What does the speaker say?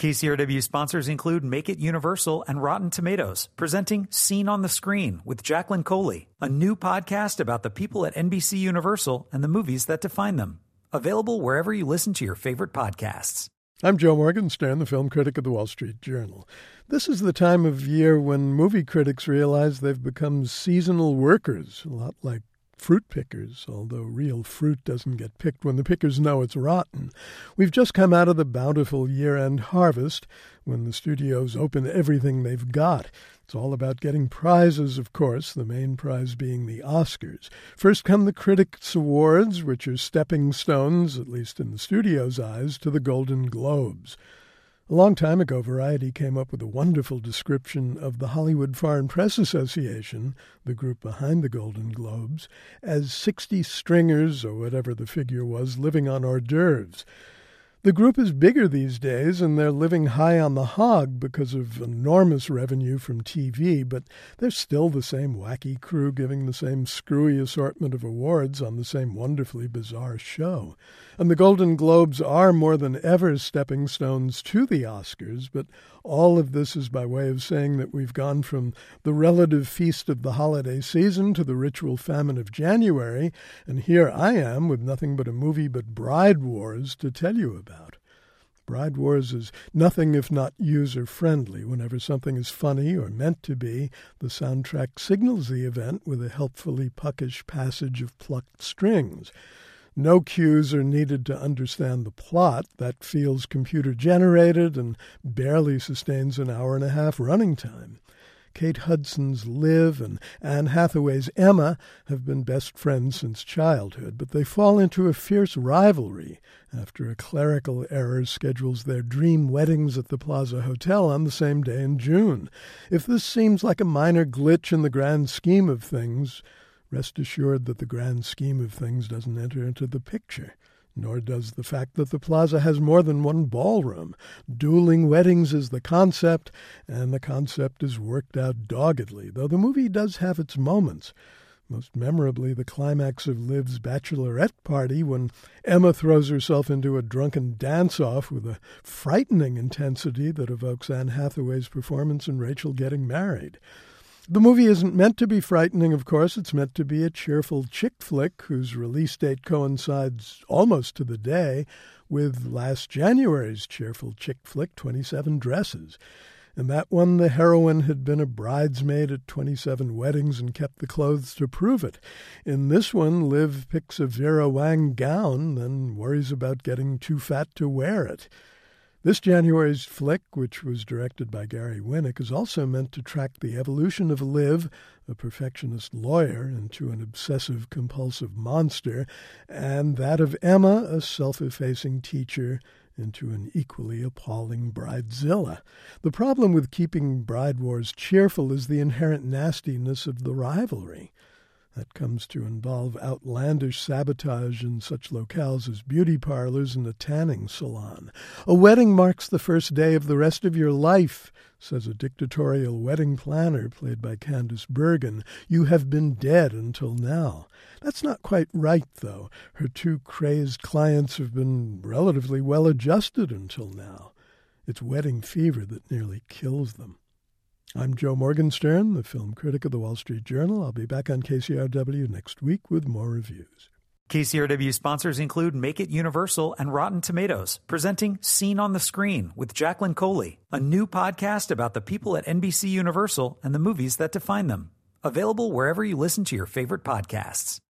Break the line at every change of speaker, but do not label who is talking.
KCRW sponsors include Make It Universal and Rotten Tomatoes, presenting Scene on the Screen with Jacqueline Coley, a new podcast about the people at NBC Universal and the movies that define them. Available wherever you listen to your favorite podcasts.
I'm Joe Morgenstern, the film critic of the Wall Street Journal. This is the time of year when movie critics realize they've become seasonal workers, a lot like fruit pickers, although real fruit doesn't get picked when the pickers know it's rotten. We've just come out of the bountiful year end harvest when the studios open everything they've got. It's all about getting prizes, of course, the main prize being the Oscars. First come the Critics' Awards, which are stepping stones, at least in the studio's eyes, to the Golden Globes. A long time ago, Variety came up with a wonderful description of the Hollywood Foreign Press Association, the group behind the Golden Globes, as 60 stringers, or whatever the figure was, living on hors d'oeuvres. The group is bigger these days, and they're living high on the hog because of enormous revenue from TV, but they're still the same wacky crew giving the same screwy assortment of awards on the same wonderfully bizarre show. And the Golden Globes are more than ever stepping stones to the Oscars, but all of this is by way of saying that we've gone from the relative feast of the holiday season to the ritual famine of January, and here I am with nothing but a movie but Bride Wars to tell you about. Bride Wars is nothing if not user friendly. Whenever something is funny or meant to be, the soundtrack signals the event with a helpfully puckish passage of plucked strings. No cues are needed to understand the plot. That feels computer generated and barely sustains an hour and a half running time. Kate Hudson's Liv and Anne Hathaway's Emma have been best friends since childhood, but they fall into a fierce rivalry after a clerical error schedules their dream weddings at the Plaza Hotel on the same day in June. If this seems like a minor glitch in the grand scheme of things, rest assured that the grand scheme of things doesn't enter into the picture. Nor does the fact that the plaza has more than one ballroom. Dueling weddings is the concept, and the concept is worked out doggedly, though the movie does have its moments. Most memorably, the climax of Liv's bachelorette party when Emma throws herself into a drunken dance off with a frightening intensity that evokes Anne Hathaway's performance in Rachel getting married. The movie isn't meant to be frightening, of course. It's meant to be a cheerful chick flick whose release date coincides almost to the day with last January's cheerful chick flick, 27 Dresses. In that one, the heroine had been a bridesmaid at 27 weddings and kept the clothes to prove it. In this one, Liv picks a Vera Wang gown, then worries about getting too fat to wear it. This January's flick, which was directed by Gary Winick, is also meant to track the evolution of Liv, a perfectionist lawyer, into an obsessive compulsive monster, and that of Emma, a self effacing teacher, into an equally appalling bridezilla. The problem with keeping Bride Wars cheerful is the inherent nastiness of the rivalry. That comes to involve outlandish sabotage in such locales as beauty parlors and a tanning salon. A wedding marks the first day of the rest of your life, says a dictatorial wedding planner played by Candice Bergen. You have been dead until now. That's not quite right, though. Her two crazed clients have been relatively well adjusted until now. It's wedding fever that nearly kills them. I'm Joe Morgenstern, the film critic of the Wall Street Journal. I'll be back on KCRW next week with more reviews.
KCRW sponsors include Make It Universal and Rotten Tomatoes, presenting Scene on the Screen with Jacqueline Coley, a new podcast about the people at NBC Universal and the movies that define them. Available wherever you listen to your favorite podcasts.